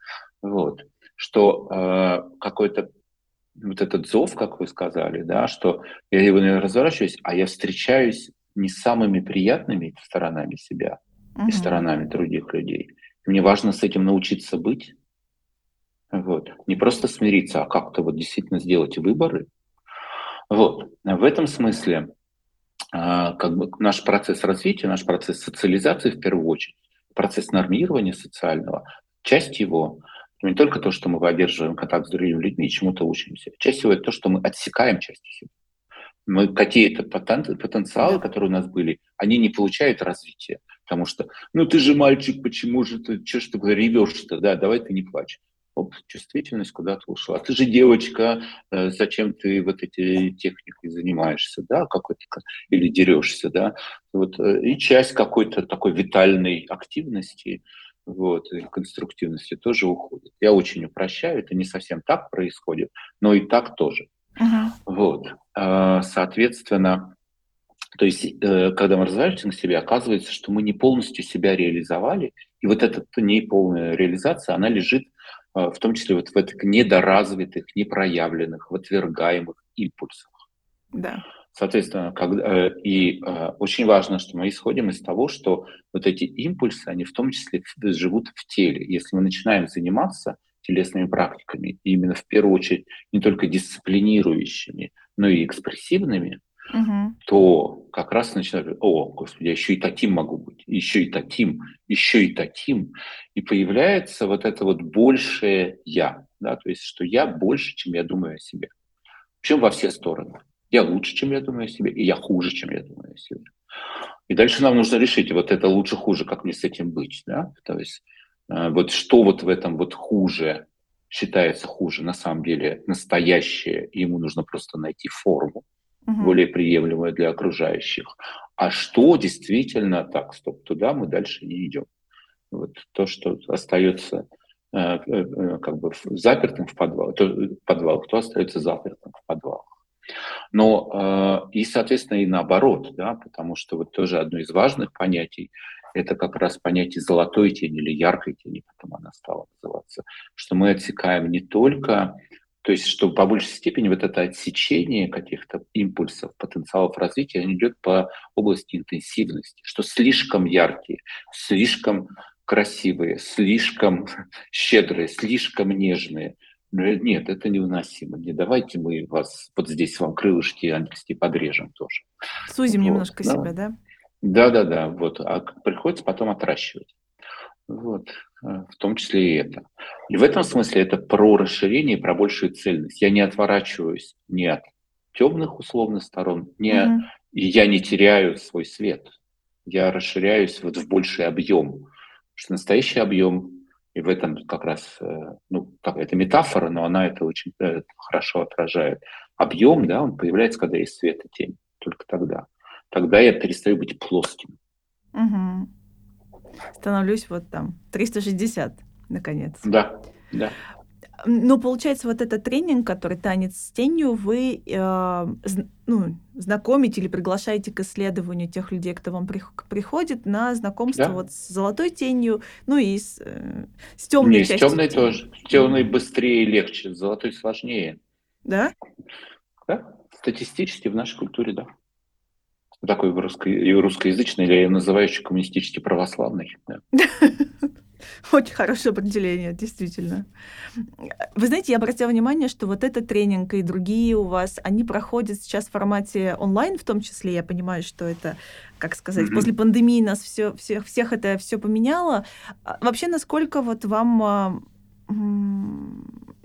Вот. Что э, какой-то вот этот зов, как вы сказали, да, что я его не разворачиваюсь, а я встречаюсь не с самыми приятными сторонами себя uh-huh. и сторонами других людей. Мне важно с этим научиться быть. Вот. Не просто смириться, а как-то вот действительно сделать выборы. Вот. В этом смысле а, как бы наш процесс развития, наш процесс социализации в первую очередь, процесс нормирования социального, часть его не только то, что мы поддерживаем контакт с другими людьми и чему-то учимся. Часть всего это то, что мы отсекаем часть себя. Мы какие-то потенциалы, которые у нас были, они не получают развития. Потому что, ну ты же мальчик, почему же ты, что ж ты ревешь-то, да, давай ты не плачь оп, чувствительность куда-то ушла. Ты же девочка, э, зачем ты вот эти техникой занимаешься, да, какой-то, или дерешься, да, вот, э, и часть какой-то такой витальной активности, вот, и конструктивности тоже уходит. Я очень упрощаю, это не совсем так происходит, но и так тоже. Uh-huh. Вот, а, соответственно, то есть, э, когда мы разворачиваемся на себя, оказывается, что мы не полностью себя реализовали, и вот эта неполная реализация, она лежит а, в том числе вот в этих недоразвитых, непроявленных, в отвергаемых импульсах. Да. Соответственно, когда, э, и э, очень важно, что мы исходим из того, что вот эти импульсы, они в том числе живут в теле. Если мы начинаем заниматься телесными практиками, именно в первую очередь не только дисциплинирующими, но и экспрессивными, угу. то как раз начинают, о, господи, я еще и таким могу быть, еще и таким, еще и таким. И появляется вот это вот большее «я», да, то есть что я больше, чем я думаю о себе. Причем во все стороны. Я лучше, чем я думаю о себе, и я хуже, чем я думаю о себе. И дальше нам нужно решить, вот это лучше-хуже, как мне с этим быть, да, то есть э, вот что вот в этом вот хуже считается хуже, на самом деле настоящее, ему нужно просто найти форму, угу. более приемлемое для окружающих. А что действительно так, стоп, туда мы дальше не идем. Вот то, что остается э, э, э, как бы запертым в подвал, то, подвал, кто остается запертым в подвалах. Но и, соответственно, и наоборот, да, потому что вот тоже одно из важных понятий это как раз понятие золотой тени или яркой тени, потом она стала называться, что мы отсекаем не только то есть, что по большей степени вот это отсечение каких-то импульсов, потенциалов развития, идет по области интенсивности, что слишком яркие, слишком красивые, слишком щедрые, слишком нежные. Нет, это невыносимо. Не давайте мы вас вот здесь вам крылышки ангельские подрежем тоже. Сузим вот, немножко да. себя, да? Да, да, да. Вот. А приходится потом отращивать. Вот. Э, в том числе и это. И в этом смысле это про расширение, про большую цельность. Я не отворачиваюсь ни от темных условных сторон, не, mm-hmm. я не теряю свой свет. Я расширяюсь вот в больший объем. Потому что настоящий объем, и в этом как раз, э, ну, так, это метафора, но она это очень это хорошо отражает. Объем, да, он появляется, когда есть свет и тень. Только тогда. Тогда я перестаю быть плоским. Угу становлюсь вот там 360, наконец. Да, да. Но получается, вот этот тренинг, который танец с тенью, вы э, ну, знакомите или приглашаете к исследованию тех людей, кто вам при, приходит на знакомство да. вот с золотой тенью, ну и с, э, с темной частью. С темной тоже. С темной быстрее и легче, с золотой сложнее. Да? Да, статистически в нашей культуре, да такой русско- русскоязычный, или я называю еще коммунистически православный. Очень хорошее определение, действительно. Вы знаете, я обратила внимание, что вот этот тренинг и другие у вас, они проходят сейчас в формате онлайн в том числе. Я понимаю, что это, как сказать, mm-hmm. после пандемии нас все, всех, всех это все поменяло. А вообще, насколько вот вам а,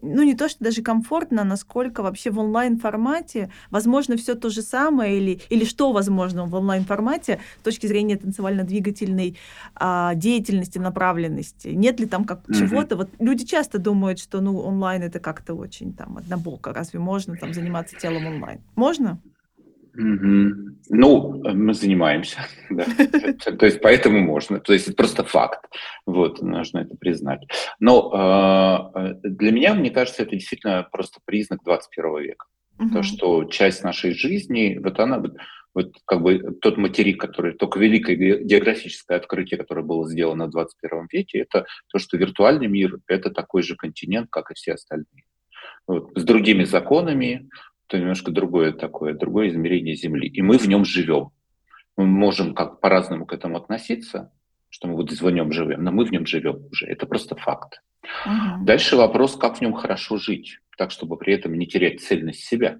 ну, не то, что даже комфортно, насколько вообще в онлайн-формате возможно все то же самое или, или что возможно в онлайн-формате с точки зрения танцевально-двигательной а, деятельности, направленности? Нет ли там как mm-hmm. чего-то? Вот люди часто думают, что ну, онлайн это как-то очень там однобоко. Разве можно там заниматься телом онлайн? Можно? Угу. Ну, мы занимаемся, да. То есть поэтому можно. То есть это просто факт. Вот, нужно это признать. Но а, для меня, мне кажется, это действительно просто признак 21 века. То, что часть нашей жизни, вот она, вот как бы тот материк, который, только великое географическое открытие, которое было сделано в 21 веке, это то, что виртуальный мир – это такой же континент, как и все остальные. Вот, с другими законами, то немножко другое такое, другое измерение Земли. И мы в нем живем. Мы можем как по-разному к этому относиться, что мы вот в нем живем, но мы в нем живем уже. Это просто факт. Угу. Дальше вопрос, как в нем хорошо жить, так, чтобы при этом не терять цельность себя.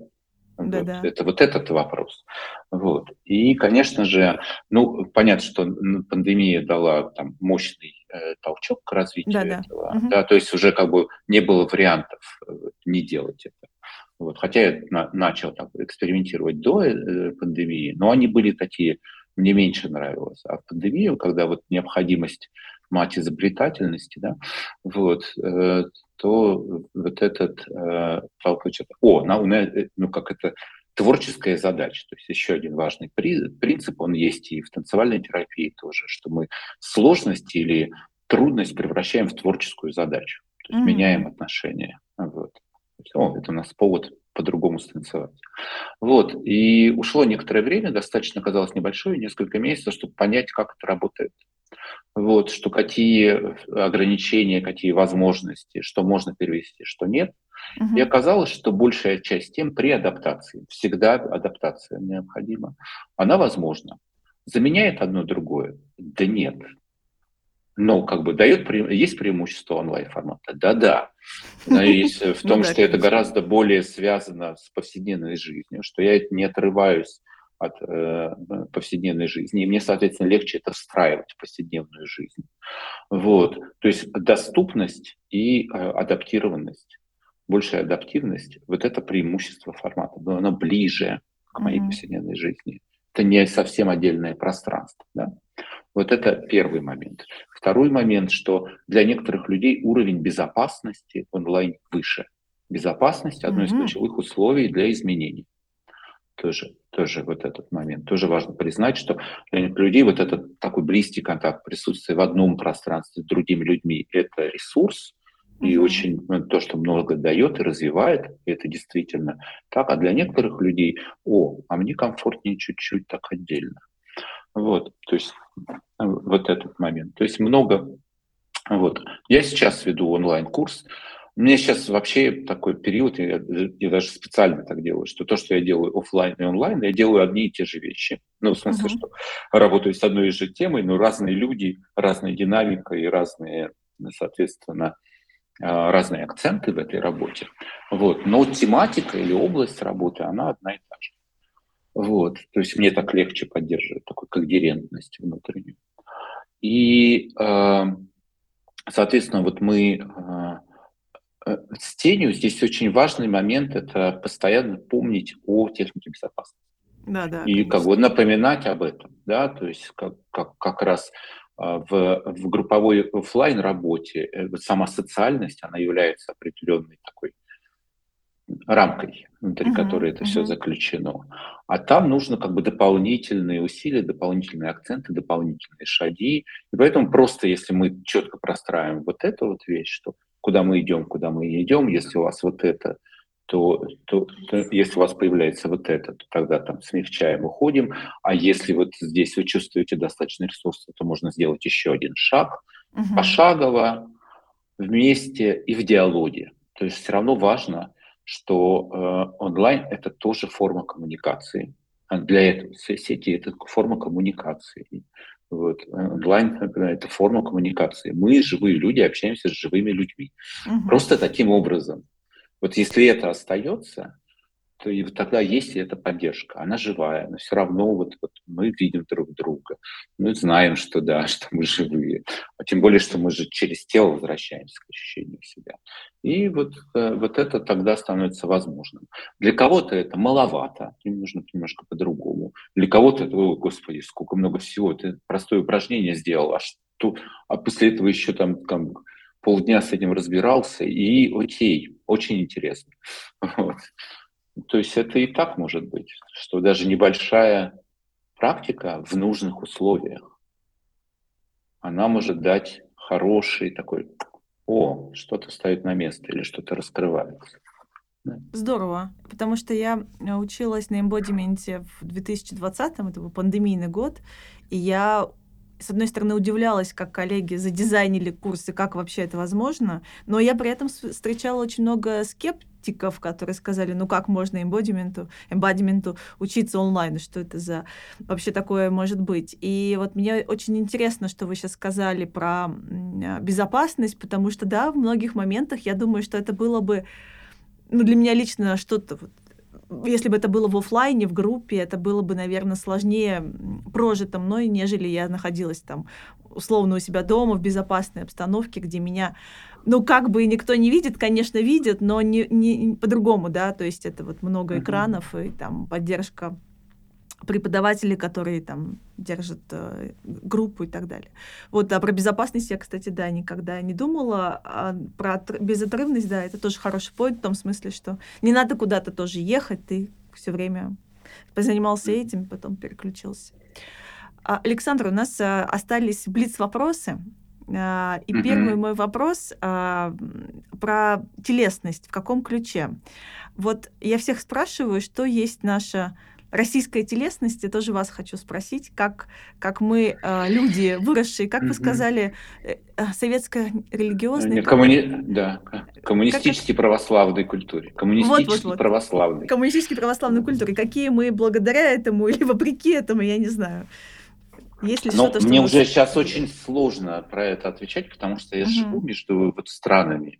Да, вот. да. Это вот этот вопрос. Вот. И, конечно же, ну, понятно, что пандемия дала там мощный э, толчок к развитию да, этого. Да. Угу. Да, то есть уже как бы не было вариантов э, не делать это. Вот, хотя я на, начал так экспериментировать до э, пандемии, но они были такие, мне меньше нравилось. А в пандемию, когда вот необходимость мать изобретательности, да, вот, э, то вот этот, э, о, на, э, ну как это, творческая задача. То есть еще один важный при, принцип, он есть и в танцевальной терапии тоже, что мы сложность или трудность превращаем в творческую задачу. То есть mm-hmm. меняем отношения. Вот о, это у нас повод по-другому станцевать. Вот, и ушло некоторое время, достаточно казалось небольшое, несколько месяцев, чтобы понять, как это работает. Вот, что какие ограничения, какие возможности, что можно перевести, что нет. Угу. И оказалось, что большая часть тем при адаптации, всегда адаптация необходима, она возможна. Заменяет одно другое? Да нет. Но как бы дает, есть преимущество онлайн-формата? Да-да. Но есть в том, что это гораздо более связано с повседневной жизнью, что я не отрываюсь от э, повседневной жизни, и мне, соответственно, легче это встраивать в повседневную жизнь. Вот. То есть доступность и э, адаптированность, большая адаптивность, вот это преимущество формата, но оно ближе к моей mm-hmm. повседневной жизни. Это не совсем отдельное пространство. Да? Вот это первый момент. Второй момент, что для некоторых людей уровень безопасности онлайн выше. Безопасность – одно из ключевых условий для изменений. Тоже, тоже вот этот момент. Тоже важно признать, что для некоторых людей вот этот такой близкий контакт, присутствие в одном пространстве с другими людьми – это ресурс, и очень ну, то, что много дает и развивает, это действительно так. А для некоторых людей, о, а мне комфортнее чуть-чуть так отдельно. Вот, то есть вот этот момент. То есть много. Вот. Я сейчас веду онлайн-курс. У меня сейчас вообще такой период, я, я даже специально так делаю, что то, что я делаю офлайн и онлайн, я делаю одни и те же вещи. Ну, в смысле, uh-huh. что работаю с одной и же темой, но разные люди, разная динамика и разные, соответственно, а, разные акценты в этой работе. Вот. Но тематика или область работы, она одна и та же. Вот, то есть мне так легче поддерживать такую когерентность внутреннюю. И, э, соответственно, вот мы э, э, с тенью здесь очень важный момент – это постоянно помнить о технике безопасности. Да, да. И конечно. как бы напоминать об этом, да, то есть как, как, как раз в, в групповой офлайн работе сама социальность, она является определенной такой рамкой, внутри uh-huh, которой это uh-huh. все заключено. А там нужно как бы дополнительные усилия, дополнительные акценты, дополнительные шаги. И поэтому просто если мы четко простраиваем вот эту вот вещь, что куда мы идем, куда мы идем, если у вас вот это, то, то, то если у вас появляется вот это, то тогда там смягчаем, уходим. А если вот здесь вы чувствуете достаточно ресурсов, то можно сделать еще один шаг, uh-huh. пошагово, вместе и в диалоге. То есть все равно важно, что э, онлайн это тоже форма коммуникации. А для этого сети это форма коммуникации. Вот. Онлайн – это форма коммуникации. Мы, живые люди, общаемся с живыми людьми. Угу. Просто таким образом. Вот если это остается, и тогда есть эта поддержка, она живая, но все равно вот, вот мы видим друг друга, мы знаем, что да, что мы живые, а тем более, что мы же через тело возвращаемся к ощущению себя. И вот, э, вот это тогда становится возможным. Для кого-то это маловато, им нужно немножко по-другому. Для кого-то это, о, господи, сколько много всего, ты простое упражнение сделал, а, что, а после этого еще там, там полдня с этим разбирался, и окей, очень интересно. Вот. То есть это и так может быть, что даже небольшая практика в нужных условиях, она может дать хороший такой, о, что-то стоит на место или что-то раскрывается. Здорово, потому что я училась на эмбодименте в 2020, это был пандемийный год, и я с одной стороны, удивлялась, как коллеги задизайнили курсы, как вообще это возможно, но я при этом встречала очень много скептиков, которые сказали, ну как можно эмбодименту, эмбодименту учиться онлайн, что это за вообще такое может быть. И вот мне очень интересно, что вы сейчас сказали про безопасность, потому что, да, в многих моментах я думаю, что это было бы ну, для меня лично что-то вот если бы это было в офлайне, в группе, это было бы, наверное, сложнее прожито мной, нежели я находилась там условно у себя дома в безопасной обстановке, где меня, ну, как бы никто не видит, конечно, видит, но не, не по-другому, да, то есть это вот много экранов и там поддержка преподаватели, которые там держат э, группу и так далее. Вот, а про безопасность я, кстати, да, никогда не думала. А про безотрывность, да, это тоже хороший point в том смысле, что не надо куда-то тоже ехать, ты все время позанимался этим, потом переключился. А, Александр, у нас а, остались блиц-вопросы. А, и первый мой вопрос а, про телесность, в каком ключе. Вот я всех спрашиваю, что есть наша российской телесности тоже вас хочу спросить, как, как мы, э, люди, выросшие, как вы сказали, э советская религиозная... Коммуни... Да, коммунистически как... православной культуре. Коммунистически вот, вот, вот. православной. Коммунистически православной культуре. Какие мы благодаря этому или вопреки этому, я не знаю. Есть ли что-то, что мне уже сейчас очень сложно про это отвечать, потому что я угу. живу между вот странами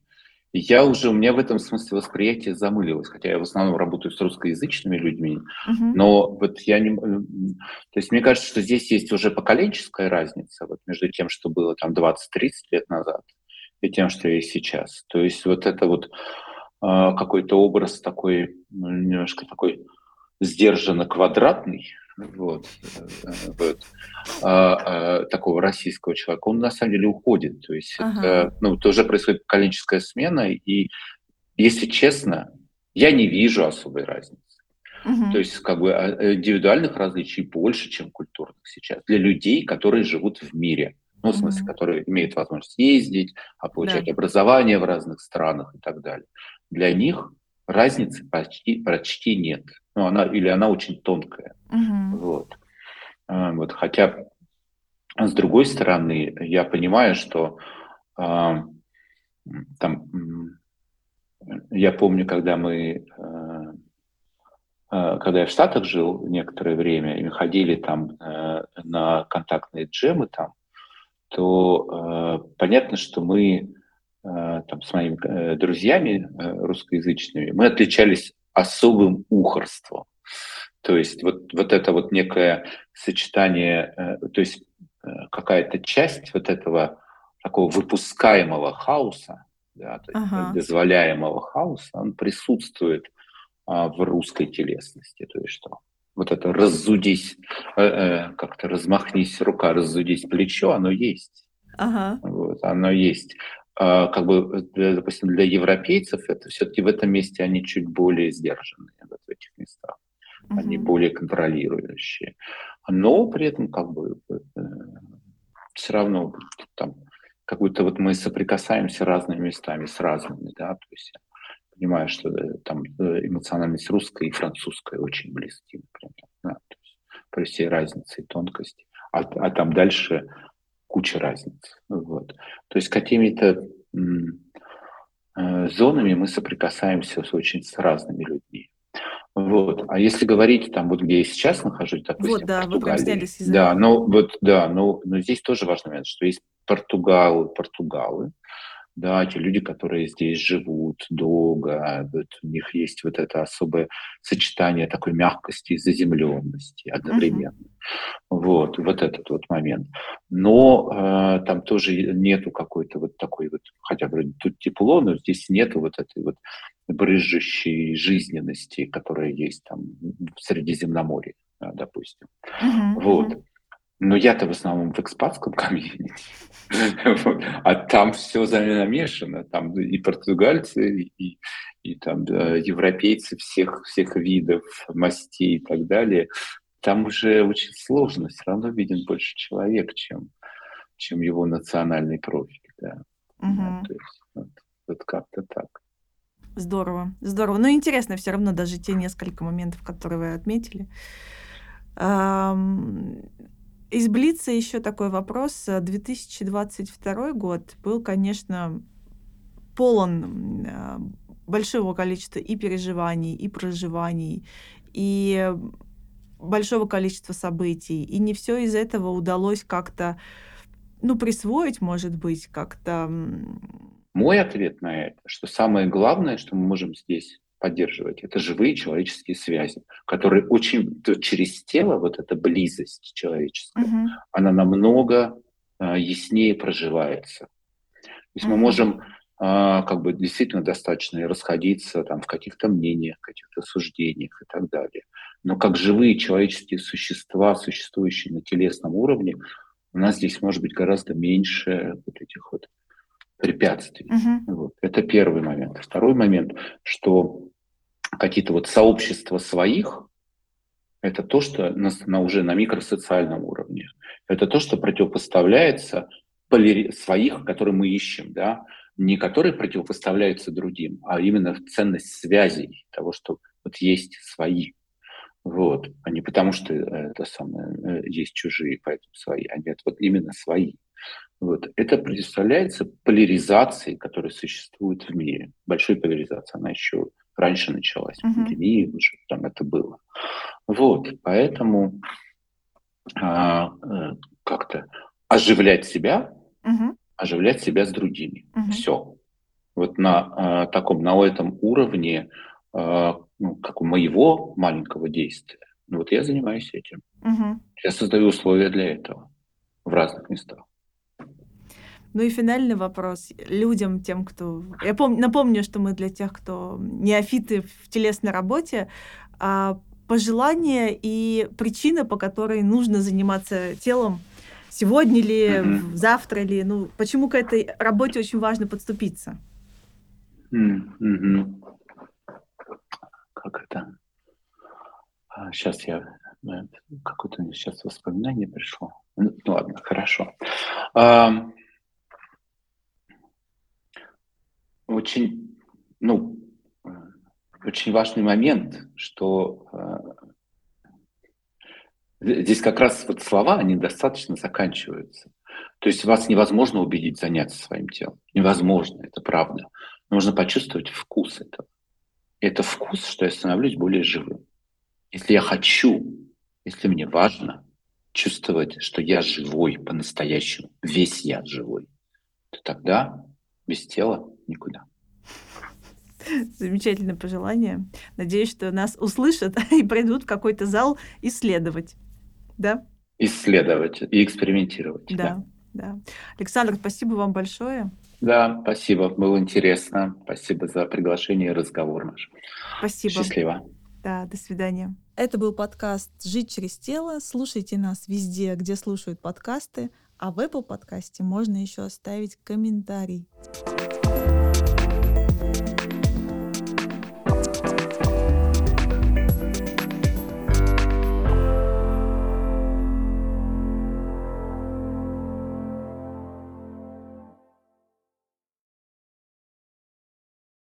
я уже, у меня в этом смысле восприятие замылилось, хотя я в основном работаю с русскоязычными людьми, uh-huh. но вот я не... То есть мне кажется, что здесь есть уже поколенческая разница вот между тем, что было там 20-30 лет назад, и тем, что есть сейчас. То есть вот это вот э, какой-то образ такой, ну, немножко такой сдержанно квадратный, вот, э, вот, а, а, такого российского человека, он на самом деле уходит. То есть ага. это, ну, тоже происходит поколенческая смена, и если честно, я не вижу особой разницы. Угу. То есть как бы а, индивидуальных различий больше, чем культурных сейчас для людей, которые живут в мире. Ну, в смысле, которые имеют возможность ездить, получать да. образование в разных странах и так далее. Для них разницы почти, почти нет. Ну, она, или она очень тонкая. Угу. Вот. А, вот. Хотя, с другой стороны, я понимаю, что а, там, я помню, когда мы, а, когда я в Штатах жил некоторое время, и мы ходили там а, на контактные джемы там, то понятно, что мы Э, там, с моими э, друзьями э, русскоязычными, мы отличались особым ухорством. То есть вот, вот это вот некое сочетание, то есть какая-то часть вот этого такого выпускаемого хаоса, да, то есть ага. дозволяемого хаоса, он присутствует а, в русской телесности. То есть что? Вот это разудись, э, э, как-то размахнись рука, разудись плечо, оно есть. Ага. Вот, оно есть. А, как бы, для, допустим, для европейцев это все-таки в этом месте они чуть более сдержанные вот в этих местах. Uh-huh. Они более контролирующие. Но при этом как бы э, все равно там как будто вот мы соприкасаемся разными местами с разными, да, то есть понимаю, что э, там э, эмоциональность русская и французская очень близки, например, да, то есть при всей разнице и тонкости. А, а там дальше куча разниц. Вот. То есть какими-то зонами мы соприкасаемся с очень с разными людьми. Вот. А если говорить там, вот где я сейчас нахожусь, допустим, вот, да, Португалии, да, но вот, да, но, но здесь тоже важный момент, что есть португалы, португалы, да, те люди, которые здесь живут долго, вот у них есть вот это особое сочетание такой мягкости и заземленности одновременно. Uh-huh. Вот, вот этот вот момент. Но э, там тоже нету какой-то вот такой вот, хотя вроде тут тепло, но здесь нету вот этой вот брызжущей жизненности, которая есть там в Средиземноморье, допустим. Uh-huh. Вот. Но я-то в основном в экспатском комьюнити. А там все намешано. Там и португальцы, и, и там европейцы всех, всех видов, мастей и так далее. Там уже очень сложно. Все равно виден больше человек, чем, чем его национальный профиль. Да. Угу. Да, то есть, вот, вот как-то так. Здорово, здорово. Но интересно все равно даже те несколько моментов, которые вы отметили. Из Блица еще такой вопрос. 2022 год был, конечно, полон а, большого количества и переживаний, и проживаний, и большого количества событий. И не все из этого удалось как-то, ну, присвоить, может быть, как-то. Мой ответ на это, что самое главное, что мы можем здесь поддерживать. Это живые человеческие связи, которые очень через тело, вот эта близость человеческая, uh-huh. она намного а, яснее проживается. То есть uh-huh. мы можем а, как бы действительно достаточно и расходиться там в каких-то мнениях, каких-то суждениях и так далее. Но как живые человеческие существа, существующие на телесном уровне, у нас здесь может быть гораздо меньше вот этих вот препятствий. Uh-huh. Вот. Это первый момент. Второй момент, что какие-то вот сообщества своих, это то, что на, на уже на микросоциальном уровне. Это то, что противопоставляется полери... своих, которые мы ищем, да, не которые противопоставляются другим, а именно ценность связей, того, что вот есть свои. Вот. А не потому, что это самое, э, есть чужие, поэтому свои, а нет, вот именно свои. Вот. Это представляется поляризацией, которая существует в мире. Большой поляризацией. Она еще раньше началась, uh-huh. пандемия уже там это было. Вот, поэтому а, э, как-то оживлять себя, uh-huh. оживлять себя с другими. Uh-huh. Все. Вот на а, таком, на этом уровне, а, ну, как у моего маленького действия, ну, вот я занимаюсь этим. Uh-huh. Я создаю условия для этого в разных местах. Ну и финальный вопрос людям, тем, кто... Я пом... напомню, что мы для тех, кто неофиты в телесной работе, а пожелания и причины, по которой нужно заниматься телом сегодня ли, mm-hmm. завтра ли, ну, почему к этой работе очень важно подступиться? Mm-hmm. Как это? Сейчас а, я... Какое-то сейчас воспоминание пришло. Ну, ладно, хорошо очень, ну, очень важный момент, что э, здесь как раз вот слова, они достаточно заканчиваются. То есть вас невозможно убедить заняться своим телом. Невозможно, это правда. Нужно почувствовать вкус этого. Это вкус, что я становлюсь более живым. Если я хочу, если мне важно чувствовать, что я живой по-настоящему, весь я живой, то тогда без тела никуда. Замечательное пожелание. Надеюсь, что нас услышат и придут в какой-то зал исследовать. Да? Исследовать и экспериментировать. Да, да. да. Александр, спасибо вам большое. Да, спасибо. Было интересно. Спасибо за приглашение и разговор наш. Спасибо. Счастливо. Да, до свидания. Это был подкаст «Жить через тело». Слушайте нас везде, где слушают подкасты. А в Apple подкасте можно еще оставить комментарий.